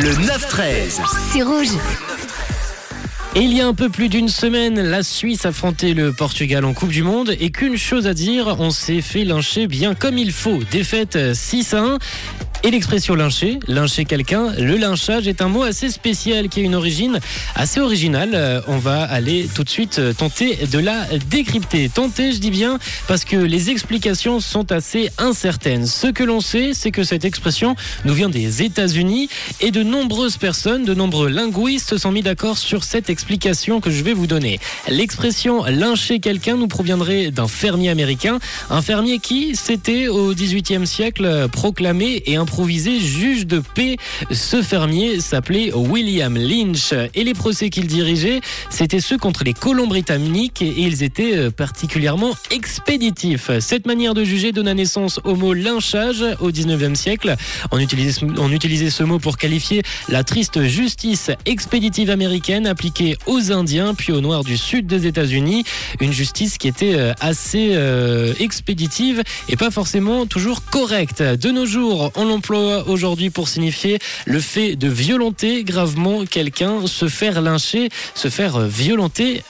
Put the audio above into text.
Le 9-13. C'est rouge. Et il y a un peu plus d'une semaine, la Suisse affrontait le Portugal en Coupe du Monde et qu'une chose à dire, on s'est fait lyncher bien comme il faut. Défaite 6 à 1. Et l'expression lyncher, lyncher quelqu'un, le lynchage est un mot assez spécial qui a une origine assez originale. Euh, On va aller tout de suite euh, tenter de la décrypter. Tenter, je dis bien, parce que les explications sont assez incertaines. Ce que l'on sait, c'est que cette expression nous vient des États-Unis et de nombreuses personnes, de nombreux linguistes sont mis d'accord sur cette explication que je vais vous donner. L'expression lyncher quelqu'un nous proviendrait d'un fermier américain, un fermier qui s'était au XVIIIe siècle proclamé et improvisé juge de paix. Ce fermier s'appelait William Lynch et les procès qu'il dirigeait, c'était ceux contre les colons britanniques et ils étaient euh, particulièrement expéditifs. Cette manière de juger donna naissance au mot lynchage au 19e siècle. On utilisait, ce- mot pour qualifier la triste justice expéditive américaine appliquée aux Indiens puis aux Noirs du sud des États-Unis. Une justice qui était euh, assez euh, expéditive et pas forcément toujours correcte. De nos jours, on aujourd'hui pour signifier le fait de violenter gravement quelqu'un, se faire lyncher, se faire violenter